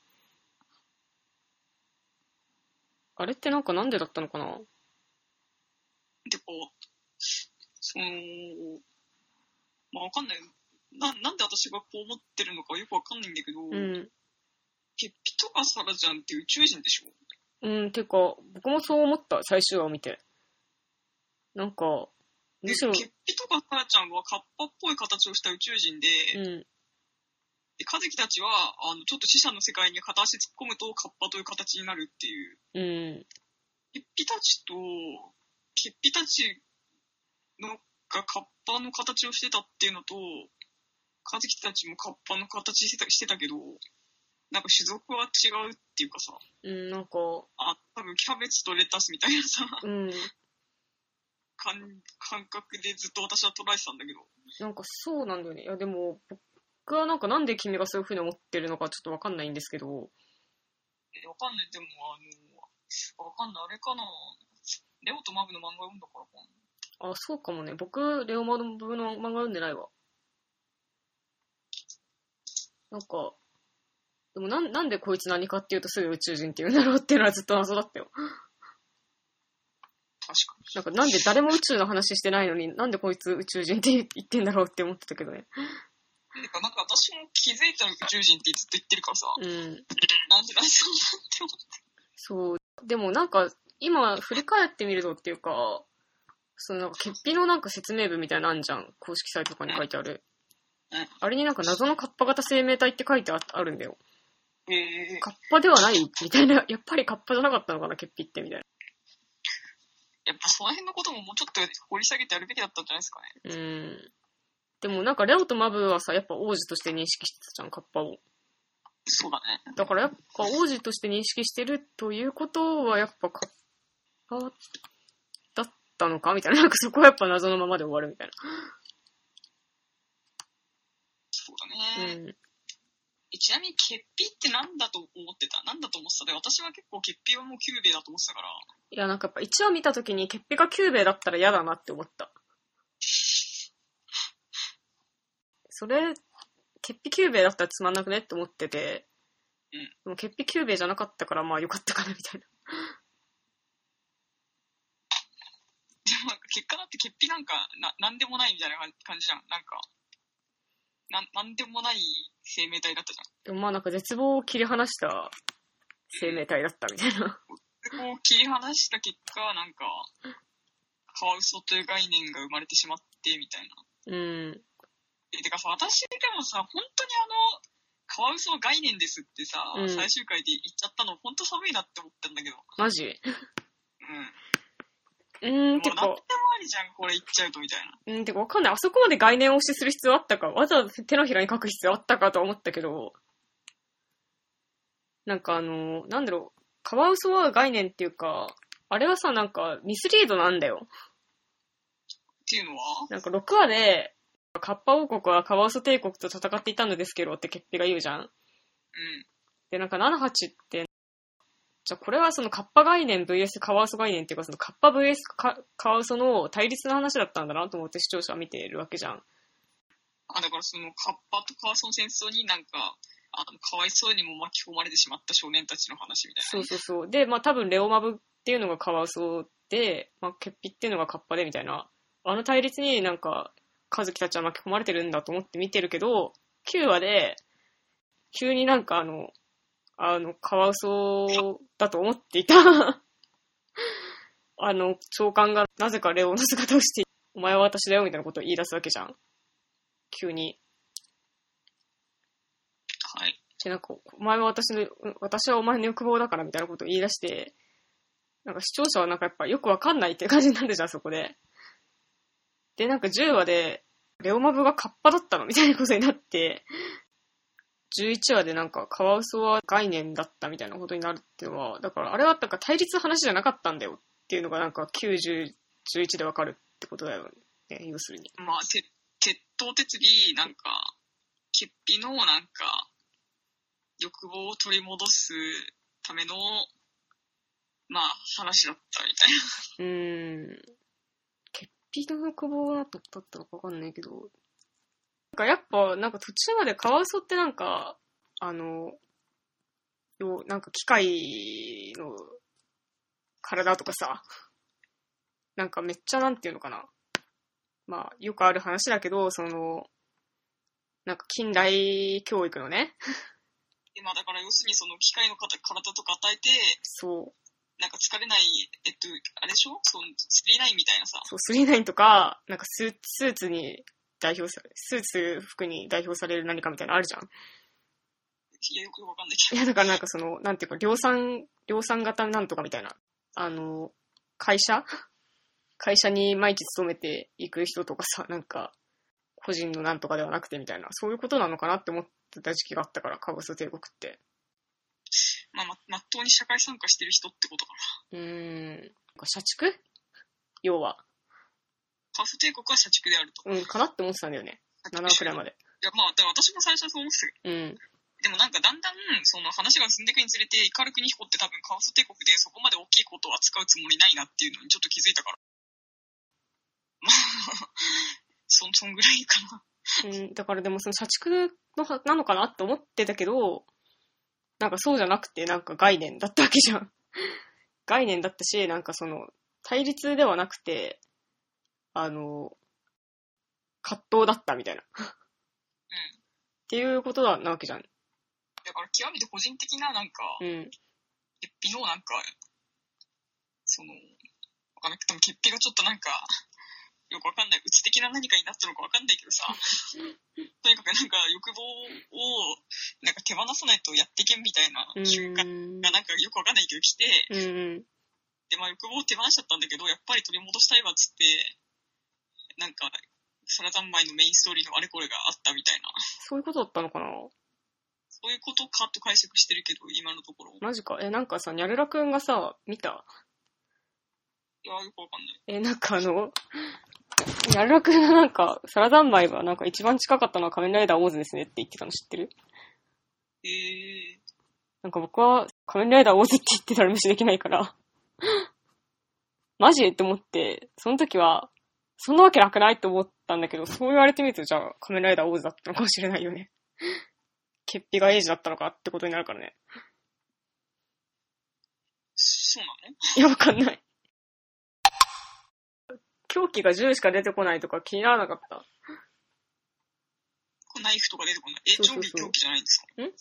あれってなんかなんでだったのかな？で、こう、その、まあわかんない。な、なんで私がこう思ってるのかよくわかんないんだけど、うん。ケッピとかサラちゃんって宇宙人でしょ？うん、てか、僕もそう思った、最終話を見て。なんか、むで、しろ、ケッピとかサラちゃんはカッパっぽい形をした宇宙人で、うん、で、カズキたちは、あの、ちょっと死者の世界に片足突っ込むとカッパという形になるっていう。うん、ケッピたちと、ケッピたちのがカッパの形をしてたっていうのと、カズキたちもカッパの形してたしてたけど、なんか種族は違うっていうかさ、うん、なんか、あ、多分キャベツとレタスみたいなさ、うん、感感覚でずっと私は捉えてたんだけど、なんかそうなんだよね。いや、でも、僕はなんかなんで君がそういう風に思ってるのかちょっとわかんないんですけど、えわかんない。でも、あの、わかんない。あれかな。レオとマブの漫画読んだからかな。あ、そうかもね。僕、レオマの部分の漫画読んでないわ。なんか、でもなん、なんでこいつ何かっていうとすぐ宇宙人って言うんだろうっていうのはずっと謎だったよ。確かに。なんかなんで誰も宇宙の話してないのに、なんでこいつ宇宙人って言ってんだろうって思ってたけどね。なんか私も気づいたら宇宙人ってずっと言ってるからさ、うん。なんでなんでそうなって思って。そう。でもなんか、今振り返ってみるとっていうか、そのなんか、欠皮のなんか説明文みたいなのあんじゃん。公式サイトとかに書いてあるうん。あれになんか謎のカッパ型生命体って書いてああるんだよ。ええカッパではないみたいな。やっぱりカッパじゃなかったのかな、欠皮ってみたいやっぱその辺のことももうちょっと掘り下げてやるべきだったんじゃないですかね。な。うん。でもなんかレオとマブはさ、やっぱ王子として認識してたじゃん、カッパを。そうだね。だからやっぱ王子として認識してるということはやっぱカッパだったのかみたいな。なんかそこはやっぱ謎のままで終わるみたいそうな。だね。うん。えちなみに、ケッピってなんだと思ってた？なんだと思ってた？で、私は結構ケッピはもうキューベイだと思ってたから、いや、なんかやっぱ1話見た時にケッピがキューベイだったら嫌だなって思った。それ、ケッピキューベイだったらつまんなくねって思ってて、うんでもケッピキューベイじゃなかったからまあよかったかなみたいな。でもなんかケッピだってケッピなんかな、なんでもないみたいな感じじゃん。なんか、なん、なんでもない生命体だったじゃん。でもまあなんか絶望を切り離した生命体だったみたいな。で、こう切り離した結果、なんか、カワウソという概念が生まれてしまって、みたいな。うん。え、てかさ、私でもさ、本当にあの、カワウソは概念ですってさ、うん最終回で言っちゃったの、本当寒いなって思ったんだけど。マジ？うん。うーん、てかもう何でも、ありじゃん、これ言っちゃうと、みたいな。うん、てかわかんない。あそこまで概念押しする必要あったか。わざわざ手のひらに書く必要あったかとは思ったけど、なんかあの、なんだろう、カワウソは概念っていうか、あれはさ、なんかミスリードなんだよ。っていうのは？なんか6話で、カッパ王国はカワウソ帝国と戦っていたのですけどってケッピが言うじゃん。うん。で、なんか7、8って、じゃあこれはそのカッパ概念 VS カワウソ概念っていうかそのカッパ VS カカワウソの対立の話だったんだなと思って視聴者は見てるわけじゃん。あ、だからその、カッパとカワウソの戦争になんか、あの、かわいそうにも巻き込まれてしまった少年たちの話みたいな。そうそうそう。で、まあ多分レオマブっていうのがカワウソで、まあケッピっていうのがカッパでみたいな、あの対立になんか、カズキたちは巻き込まれてるんだと思って見てるけど、9話で、急になんかあの、あの、カワウソだと思っていた [laughs] あの、長官がなぜかレオの姿をして、お前は私だよみたいなことを言い出すわけじゃん。急に。はい。で、なんか、お前は私の、私はお前の欲望だからみたいなことを言い出して、なんか視聴者はなんかやっぱよくわかんないって感じになるじゃん、そこで。で、なんか10話で、レオマブがカッパだったのみたいなことになって、11話でなんかカワウソは概念だったみたいなことになるっていうのは、だからあれはなんか対立の話じゃなかったんだよっていうのがなんか90、11でわかるってことだよね、要するに。まあ、て、鉄頭鉄尾、なんか、潔癖のなんか、欲望を取り戻すための、まあ、話だったみたいな。うーん。潔癖の欲望だったのかわかんないけど。なんかやっぱ、なんか途中までカワウソってなんか、あの、よなんか機械の体とかさ、なんかめっちゃなんていうのかな。まあ、よくある話だけど、その、なんか近代教育のね、でまあ、だから要するにその機械の方体とか与えて、そう、なんか疲れない、えっと、あれでしょ？その、スリーナインみたいなさ。そう、スリーナインとか、なんかスーツに代表され、スーツ服に代表される何かみたいなのあるじゃん。いや、よくわかんないけいや、だからなんかその、なんていうか、量産、量産型なんとかみたいな。あの、会社？会社に毎日勤めていく人とかさ、なんか、個人のなんとかではなくてみたいな、そういうことなのかなって思ってた時期があったから、カブス帝国って。ど。まあ、ま、まっとうに社会参加してる人ってことかな。うーん。社畜？要は。カフ帝国は社畜であると。うん、かなって思ってたんだよね。7話くらいまで。いや、まあ、だから私も最初はそう思ってたけどうん。でもなんかだんだん、その話が進んでいくにつれて、イカルクニヒコって多分カオス帝国でそこまで大きいことを扱うつもりないなっていうのにちょっと気づいたから。まあ、そん、そんぐらいかな。うん、だからでもその社畜のはなのかなって思ってたけど、なんかそうじゃなくてなんか概念だったわけじゃん。[laughs] 概念だったし、なんかその対立ではなくて、あの、葛藤だったみたいな。っていうことなわけじゃん。だから極めて個人的ななんか、うん。潔癖のなんか、その、わかんない。多分潔癖がちょっとなんか、よくわかんない。うつ的な何かになったのかわかんないけどさ、[laughs] とにかくなんか欲望を、なんか手放さないとやっていけんみたいなう瞬間ん。がなんかよくわかんないけど来て。で、まあ欲望を手放しちゃったんだけど、やっぱり取り戻したいわっつって、なんか、サラ三昧のメインストーリーのあれこれがあったみたいな、そういうことだったのかな？そういうことかと解釈してるけど、今のところ。マジか。え、なんかさ、ニャルラくんがさ、見た？いや、よくわかんない。え、なんかあの、ニャルラくんがなんか、サラダンマイはなんか一番近かったのは仮面ライダーオーズですねって言ってたの知ってる？えー、なんか僕は仮面ライダーオーズって言ってたら無視できないから、[laughs] マジ？って思って、その時は、そんなわけなくないって思ったんだけど、そう言われてみると、じゃあ仮面ライダーオーズだったのかもしれないよね。[laughs] 潔癖がエイジだったのかってことになるからね。そうなの？いや、わかんない。狂気が10しか出てこないとか気にならなかった？ナイフとか出てこない？え、そうそうそう定規狂気じゃないんですか？ん？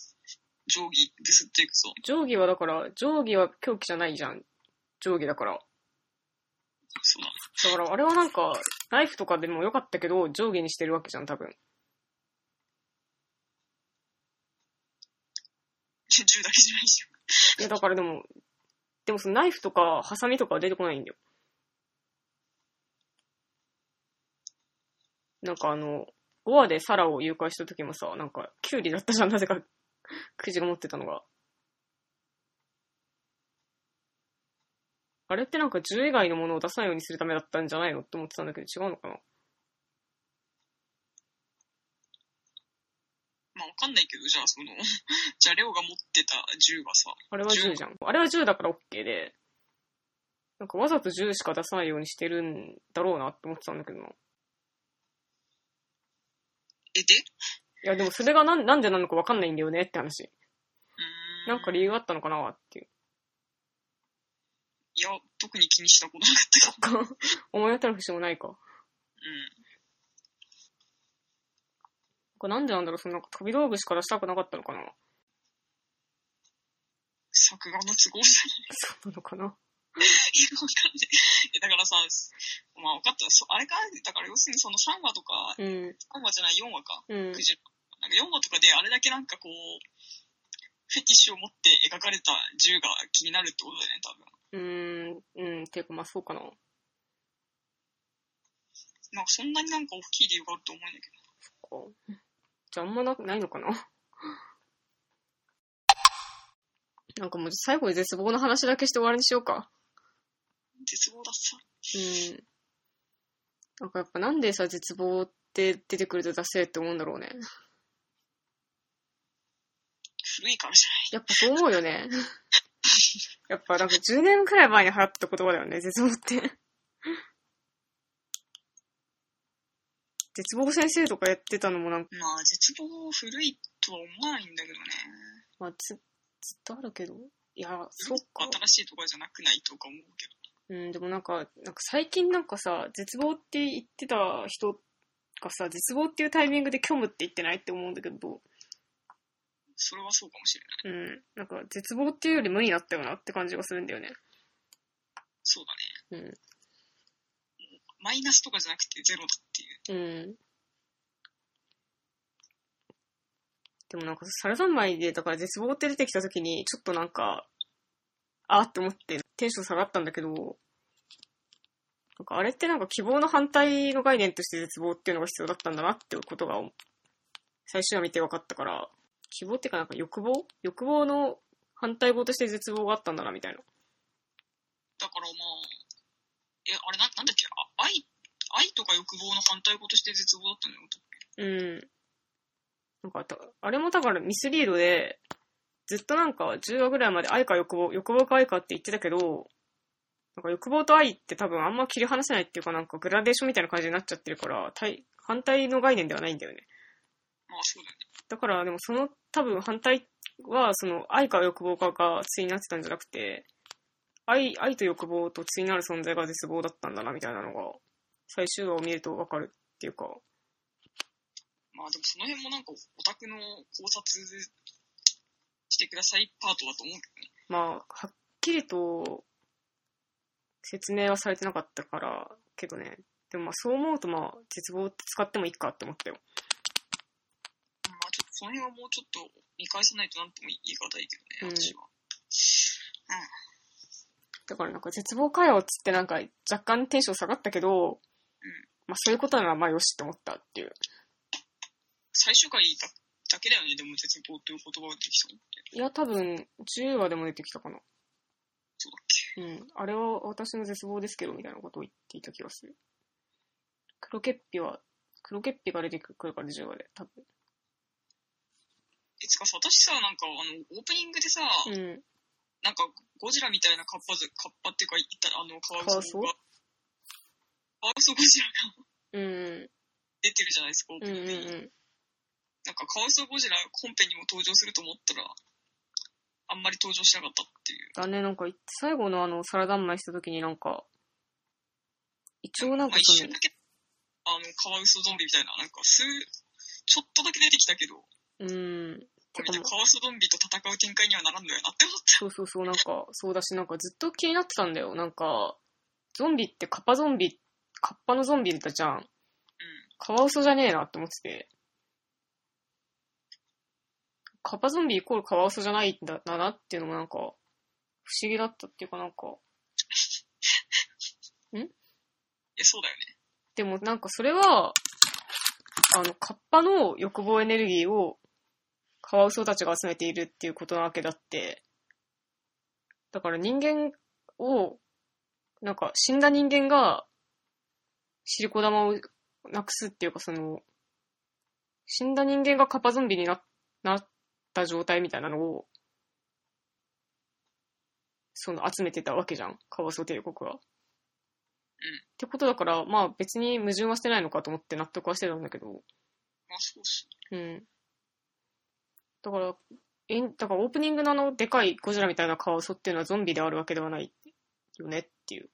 定規ですっていくと。定規はだから、定規は狂気じゃないじゃん。定規だから。そう。だから、あれはなんか、ナイフとかでもよかったけど、定規にしてるわけじゃん、多分。銃だけじゃないじいや、だからでも、でもそのナイフとか、ハサミとかは出てこないんだよ。なんかあの、5話でサラを誘拐した時もさ、なんか、キュウリだったじゃん、なぜか、[laughs] クジが持ってたのが。あれってなんか銃以外のものを出さないようにするためだったんじゃないのって思ってたんだけど、違うのかな？まあわかんないけど、じゃあその、じゃあレオが持ってた銃はさ、あれは銃じゃん。あれは銃だから OK で、なんかわざと銃しか出さないようにしてるんだろうなって思ってたんだけどな。え、で？や、でもそれがなんなんでなのかわかんないんだよねって話。なんか理由あったのかなっていう。いや、特に気にしたことなかったよ。[laughs] 思い当たる節もないか。うん。これなんでなんだろうそのなんか飛び道具しからしたくなかったのかな作画の都合じゃないそうなのかな [laughs] いや、わかんない。えだからさ、まあ分かった。そあれか、だから要するにその3話とか、うん。3話じゃない4話か。うんなんか4話とかであれだけなんかこう、ティッシュを持って描かれた銃が気になるってことだよね、多分。うーん。うん。ていうかまあそうかな。なんかそんなになんか大きい理由があると思うんだけど。こうじゃああんまなないのかななんかもう最後に絶望の話だけして終わりにしようか。絶望ださ。うん。なんかやっぱなんでさ、絶望って出てくるとダセーって思うんだろうね。古いからじやっぱそう思うよね。[laughs] やっぱなんか10年くらい前に流行った言葉だよね、絶望って。絶望先生とかやってたのもなんか、ゃない。まあ、絶望古いとは思わないんだけどね。まあず、ずっとあるけど。いや、そっか。新しいとかじゃなくないとか思うけど。うん、でもなんか、なんか最近なんかさ、絶望って言ってた人がさ、絶望っていうタイミングで虚無って言ってないって思うんだけど、それはそうかもしれない。うん、なんか絶望っていうより無になったよなって感じがするんだよね。そうだね。うん。マイナスとかじゃなくてゼロだっていう。うん。でもなんか、サラ三昧で、だから絶望って出てきた時に、ちょっとなんか、あーって思ってテンション下がったんだけど、なんかあれってなんか希望の反対の概念として絶望っていうのが必要だったんだなってことが、最初は見て分かったから、希望っていうかなんか欲望？欲望の反対語として絶望があったんだな、みたいな。だからまあ、え、あれな、なんだっけ？あ愛、愛とか欲望の反対語として絶望だったんだよ。うん。なんかた、あれもだからミスリードで、ずっとなんか10話ぐらいまで愛か欲望、欲望か愛かって言ってたけど、なんか欲望と愛って多分あんま切り離せないっていうかなんかグラデーションみたいな感じになっちゃってるから、対反対の概念ではないんだよね。まあそうだよね。だからでもその多分反対はその愛か欲望かが対になってたんじゃなくて、愛、愛と欲望と対になる存在が絶望だったんだなみたいなのが、最終話を見るとわかるっていうか、まあでもその辺もなんかオタクの考察してくださいパートだと思うけどね。まあ、はっきりと説明はされてなかったから、けどね。でもまあそう思うとまあ、絶望って使ってもいいかって思ったよ。その辺はもうちょっと見返さないとなんとも言い難いけどね、うん私は。だからなんか絶望かよっつってなんか若干テンション下がったけど、まあそういうことならまあよしって思ったっていう。最終回だだけだよね、でも絶望という言葉が出てきたのって。いや、多分10話でも出てきたかな。そうだっけ？うん。あれは私の絶望ですけど、みたいなことを言っていた気がする。黒ケッピは、黒ケッピが出てくるから10話で、多分。いつかさ、私さ、なんかあの、オープニングでさ、うん。なんかゴジラみたいなカッパず、カッパっていうか言ったら、あの、カワウソソが、カワウソゴジラがうん。出てるじゃないですか、オーうんうんプニングに。うん。なんかカワウソゴジラ本編にも登場すると思ったら、あんまり登場しなかったっていう。だね、なんか、最後のあの、サラダンマイした時になんか、一応なんまあかその一瞬だ、け、あの、カワウソゾンビみたいな、なんか数、ちょっとだけ出てきたけど、うん。てかカワウソゾンビと戦う展開にはならんのやなって思った。そうそうそう、なんか、そうだし、なんかずっと気になってたんだよ。なんか、ゾンビってカッパゾンビ、カッパのゾンビだじゃん。うん。カワウソじゃねえなって思ってて。カッパゾンビイコールカワウソじゃないんだなっていうのもなんか、不思議だったっていうかなんか、[laughs] え、そうだよね。でもなんかそれは、あの、カッパの欲望エネルギーをカワウソたちが集めているっていうことなわけだって、だから人間を、なんか死んだ人間がシリコ玉をなくすっていうかその、死んだ人間がカッパゾンビにななった状態みたいなのを、その集めてたわけじゃん、カワウソ帝国は。ってことだから、まあ別に矛盾はしてないのかと思って納得はしてたんだけど、まあそうっす。うん。だから、エンだからオープニングのあの、でかいゴジラみたいなカワウソっていうのはゾンビであるわけではないよねっていう。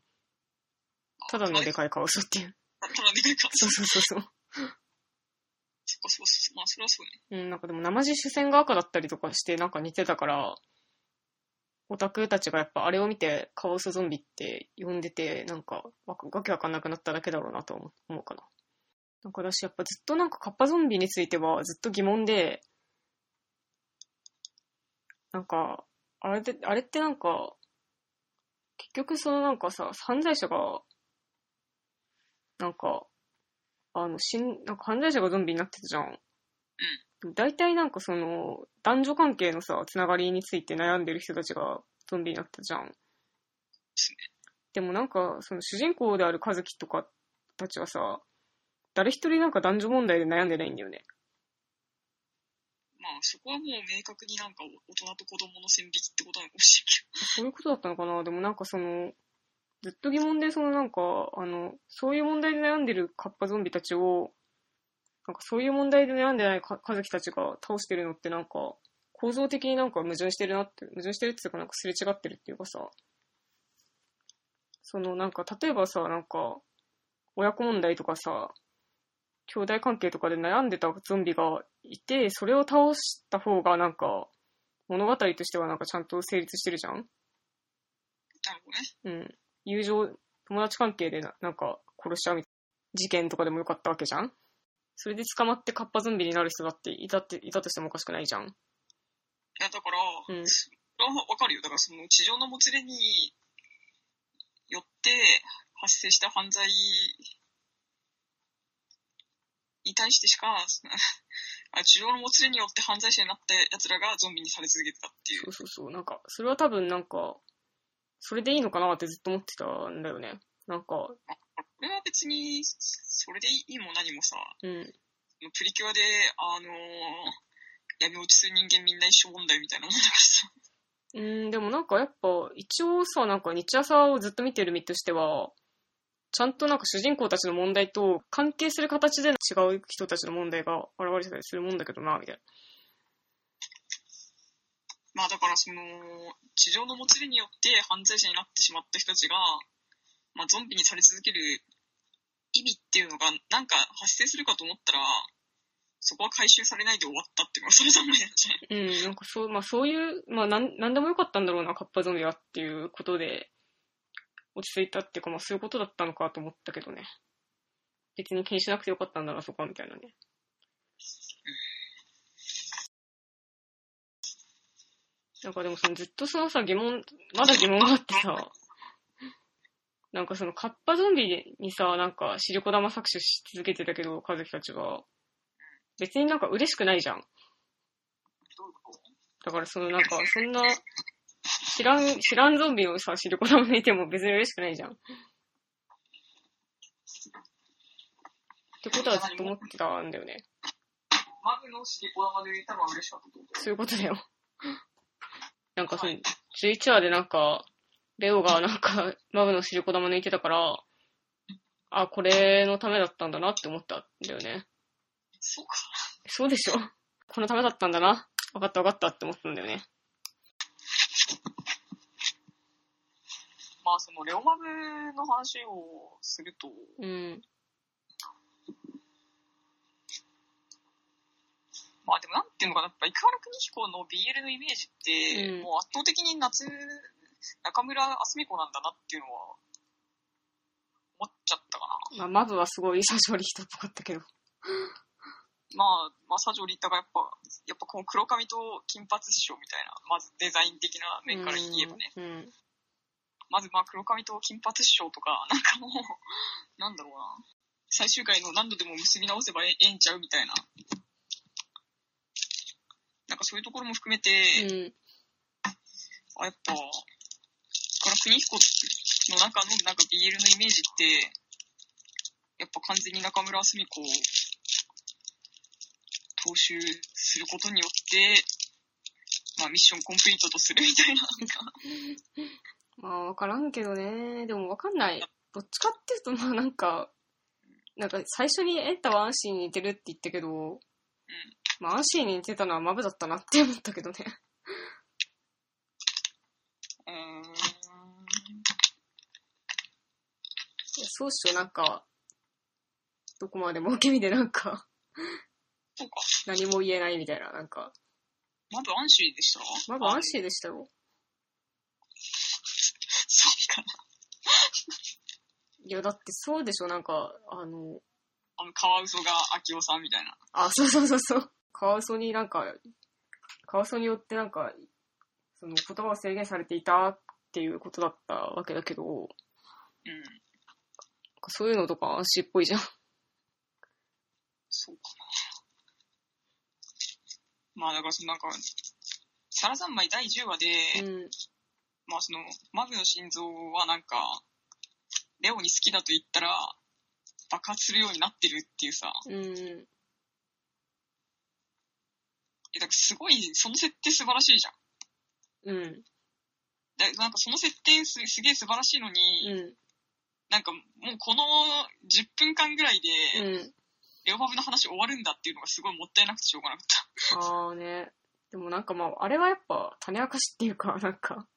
ただのでかいカワウソっていう。ただでかいか。そうそうそうそう。そっかそっか、まあそれはそうね。うん、なんかでも生地主戦が赤だったりとかしてなんか似てたから、オタクたちがやっぱあれを見てカワウソゾンビって呼んでて、なんかわわけわかんなくなっただけだろうなと思思うかな。なんか私やっぱずっとなんかカッパゾンビについてはずっと疑問で、なんか、あれで、あれってなんか、結局そのなんかさ、犯罪者が、なんか、あの、死ん、なんか犯罪者がゾンビになってたじゃん。大体なんかその、男女関係のさ、つながりについて悩んでる人たちがゾンビになってたじゃん。でもなんか、その主人公である和樹とかたちはさ、誰一人なんか男女問題で悩んでないんだよね。まあそこはもう明確になんか大人と子供の線引きってことなのかもしれないけど。そういうことだったのかな？でもなんかその、ずっと疑問で、そのなんか、あの、そういう問題で悩んでるカッパゾンビたちを、なんかそういう問題で悩んでないか和樹たちが倒してるのってなんか、構造的になんか矛盾してるなって、矛盾してるっていうかなんかすれ違ってるっていうかさ、そのなんか、例えばさ、なんか、親子問題とかさ、兄弟関係とかで悩んでたゾンビがいて、それを倒した方がなんか、物語としてはなんかちゃんと成立してるじゃん？れなるほどね。うん。友情、友達関係でななんか殺しちゃうみたいな事件とかでもよかったわけじゃん？それで捕まってカッパゾンビになる人だっていたって、いたとしてもおかしくないじゃん？いや、だから、うんわかるよ。だからその地上のもつれによって発生した犯罪に対してしか、[laughs] あ地上のもつれによって犯罪者になった奴らがゾンビにされ続けてたっていうそ。うそうそう。なんか、それは多分なんか、それでいいのかなってずっと思ってたんだよね。なんか、これは別に、それでいいも何もさ、うん。プリキュアで、あのー闇落ちする人間みんな一緒問題みたいなもんだからさ。うん、でもなんかやっぱ、一応さ、なんか日朝をずっと見てる身としては、ちゃんとなんか主人公たちの問題と関係する形で違う人たちの問題が現れてたりするもんだけどな、みたいな。まあだからその、地上のもつれによって犯罪者になってしまった人たちが、まあゾンビにされ続ける意味っていうのがなんか発生するかと思ったら、そこは回収されないで終わったっていうのがそれないじゃない。うん、なんかそう、まあそういう、まあなん、なんでもよかったんだろうな、カッパゾンビはっていうことで、落ち着いたっていうか、まあそういうことだったのかと思ったけどね。別に気にしなくてよかったんだな、そこは、みたいなね。なんかでもそのずっとそのさ、疑問、まだ疑問があってさ、なんかそのカッパゾンビにさ、なんかシリコ玉搾取し続けてたけど、和樹たちは、別になんか嬉しくないじゃん。だからそのなんか、そんな、知らん、知らんゾンビをさ、シリコ玉抜いても別に嬉しくないじゃん。ってことはずっと思ってたんだよね。マグの玉で入れたのは嬉しかったってことそういうことだよ。なんかその、11話でなんか、レオがなんか、マブのシリコ玉抜いてたから、あ、これのためだったんだなって思ったんだよね。そうか。そうでしょこのためだったんだな。わかったわかったって思ったんだよね。まあそのレオマブの話をすると、うん。まあでもなんていうのかな、やっぱ、生原邦彦の BL のイメージって、うんもう圧倒的に夏、中村あすみ子なんだなっていうのは、思っちゃったかな。まあ、マブはすごいサジョリ人っぽかったけど。[laughs] まあ、まあ、サジョリッタがやっぱ、やっぱこの黒髪と金髪師匠みたいな、まずデザイン的な面から言えばね。うん。まずまあ黒髪と金髪師匠とか、[laughs] なんかもう、なんだろうな。最終回の何度でも結び直せばええんちゃうみたいな。なんかそういうところも含めて、うん。あ、やっぱ、この国彦の中のなんか BL のイメージって、やっぱ完全に中村澄子を踏襲することによって、まあミッションコンプリートとするみたいな、なんか、[laughs] まあ、わからんけどね。でもわかんない。どっちかっていうと、まあなんか、なんか最初にエンタは安心に似てるって言ったけど、まあ、アンシーに似てたのはマブだったなって思ったけどね。うーん。いやそうっしょ、なんか、どこまでも受け身でなんか。何も言えないみたいな、なんか、まぶアンシーでした？マブアンシーでしたよ。そうかな。いや、だってそうでしょ、なんか、あの、あの、カワウソが秋夫さんみたいな。あ、そうそうそうそう。カワウソになんか、カワウソによってなんか、その言葉を制限されていたっていうことだったわけだけど、うん。そういうのとかアンシーっぽいじゃん。そうかな。まあ、だからそのなんか、サラ三昧第10話で、うん。まあその、マブの心臓はなんか、レオに好きだと言ったら、爆発するようになってるっていうさ、うん。え、だからすごい、その設定素晴らしいじゃん。うん。だなんかその設定すすげえ素晴らしいのに、うん。なんかもうこの10分間ぐらいで、うん。レオマブの話終わるんだっていうのがすごいもったいなくてしょうがなかった。ああね。でもなんかまあ、あれはやっぱ種明かしっていうか、なんか、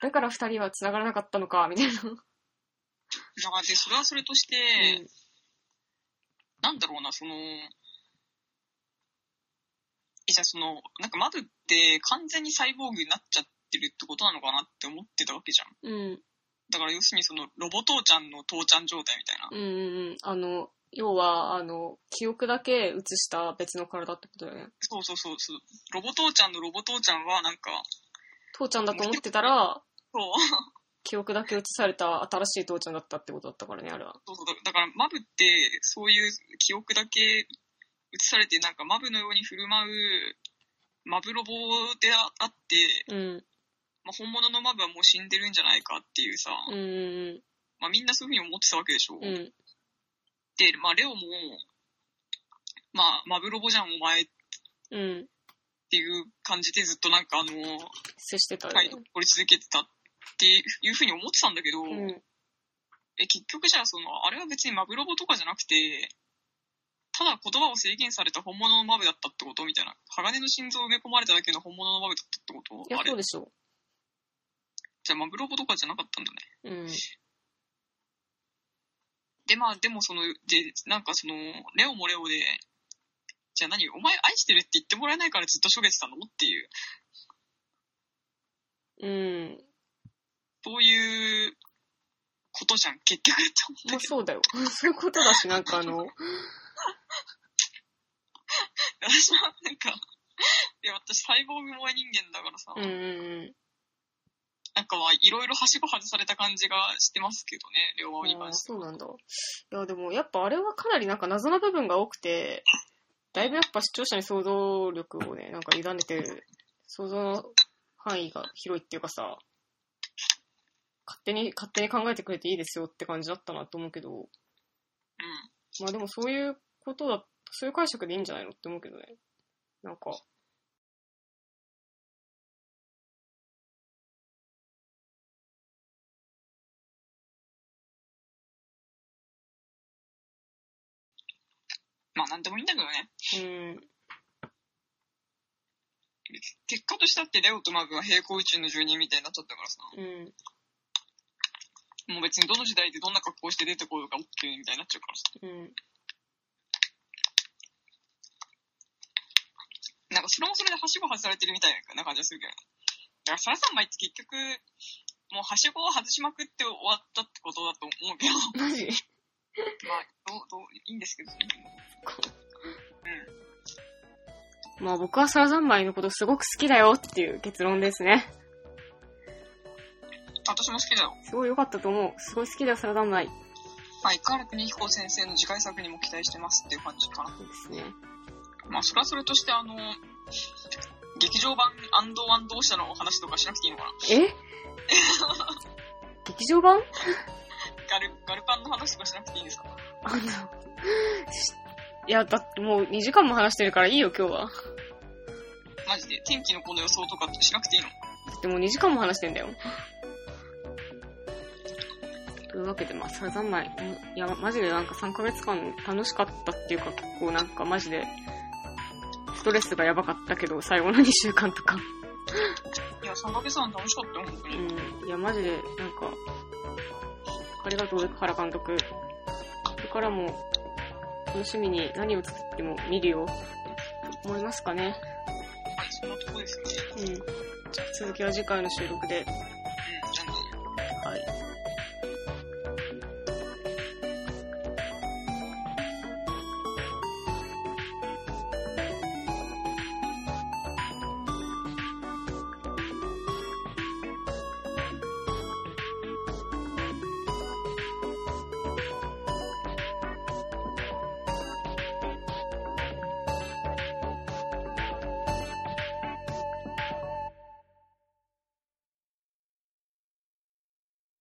だから二人は繋がらなかったのか、みたいな。だからで、それはそれとして、なんだろうな、その、え、じゃあその、なんかマブって完全にサイボーグになっちゃってるってことなのかなって思ってたわけじゃん。うん。だから要するにその、ロボ父ちゃんの父ちゃん状態みたいな。うんうんうん。あの、要は、あの、記憶だけ移した別の体ってことだよね。そうそうそうそう。ロボ父ちゃんのロボ父ちゃんはなんか、父ちゃんだと思ってたら、そう、記憶だけ移された新しい父ちゃんだったってことだったからね、あれは。そうそうだだからマブってそういう記憶だけ移されてなんかマブのように振る舞うマブロボであって、うん。まあ、本物のマブはもう死んでるんじゃないかっていうさ、うんうんまあ、みんなそういうふうに思ってたわけでしょ。うん。うん。で、まあ、レオも、まあ、マブロボじゃんお前っうん。ていう感じでずっとなんかあの、接してたよね態度。を取り続けてたっていうふうに思ってたんだけど、うん。え結局じゃあその、あれは別にマブロボとかじゃなくて、ただ言葉を制限された本物のマブだったってことみたいな。鋼の心臓を埋め込まれただけの本物のマブだったってこと？いや、そうでしょじゃあマブロボとかじゃなかったんだね。う。うん。で、まあ、でもその、で、なんかその、レオもレオで、じゃあ何お前愛してるって言ってもらえないからずっとしょげてたの？っていう、うん。そういうことじゃん、結局って思っまあそうだよ。そういうことだし、なんかあの、ど、[laughs] 私はなんか、いや、私サイボーグ萌え人間だからさ、うんうんなんかはいろいろはしご外された感じがしてますけどね、両方に関して。そうなんだ。いや、でもやっぱあれはかなりなんか謎な部分が多くて、だいぶやっぱ視聴者に想像力をね、なんか委ねてる、想像の範囲が広いっていうかさ、勝手に、勝手に考えてくれていいですよって感じだったなと思うけど、うん。まあでもそういうことだ、そういう解釈でいいんじゃないのって思うけどね。なんか、まあなんでもいいんだけどね。うん、結果としたってレオとマグは平行宇宙の住人みたいになっちゃったからさ、うん、もう別にどの時代でどんな格好して出てこようが OK みたいになっちゃうからさ。うん、なんかそれもそれではしご外されてるみたいな感じがするけど。だからサラさんマイって結局、もうはしごを外しまくって終わったってことだと思うけど、[laughs] マジ？まあ、どう、どう、いいんですけど、うん。まあ僕はサラザンマイのことすごく好きだよっていう結論ですね。私も好きだよ。すごい良かったと思う。すごい好きだよ、サラザンマイ。まあ、生原邦彦先生の次回作にも期待してますっていう感じかな。そうですね。まあ、それはそれとして、あの、劇場版アンドワン同社の話とかしなくていいのかなえ？[laughs] 劇場版？ガル、ガルパンの話とかしなくていいんですか？あの、しいや、だってもう2時間も話してるからいいよ、今日は。マジで、天気の子の予想とかしなくていいの？でも2時間も話してんだよ。というわけで、まあ、サラザンマイ、うんいや、マジでなんか3ヶ月間楽しかったっていうか、結構なんかマジで、ストレスがやばかったけど、最後の2週間とか。いや、3ヶ月半楽しかったよ、本当に。うん。いや、マジで、なんか、ありがとう、生原監督。これからも、楽しみに何を作っても見るよ、と思いますかね。はい、そんなとこですよね。うん。続きは次回の収録で。